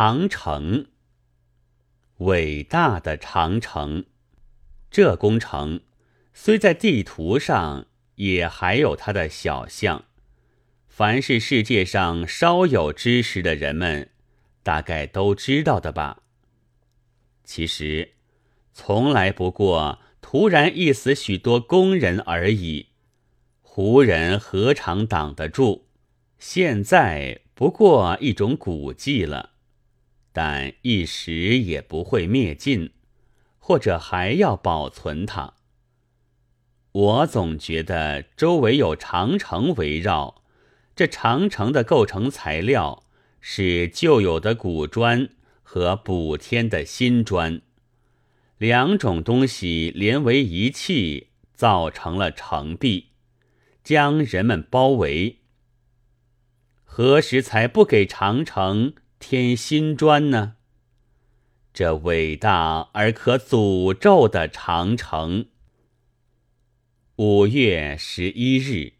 长城，伟大的长城，这工程虽在地图上，也还有它的小项。凡是世界上稍有知识的人们，大概都知道的吧。其实，从来不过突然一死许多工人而已。胡人何尝挡得住？现在不过一种古迹了。但一时也不会灭尽，或者还要保存它。我总觉得周围有长城围绕，这长城的构成材料是旧有的古砖和补添的新砖，两种东西连为一气，造成了城壁，将人们包围。何时才不给长城？添新砖呢？这伟大而可诅咒的长城。五月十一日。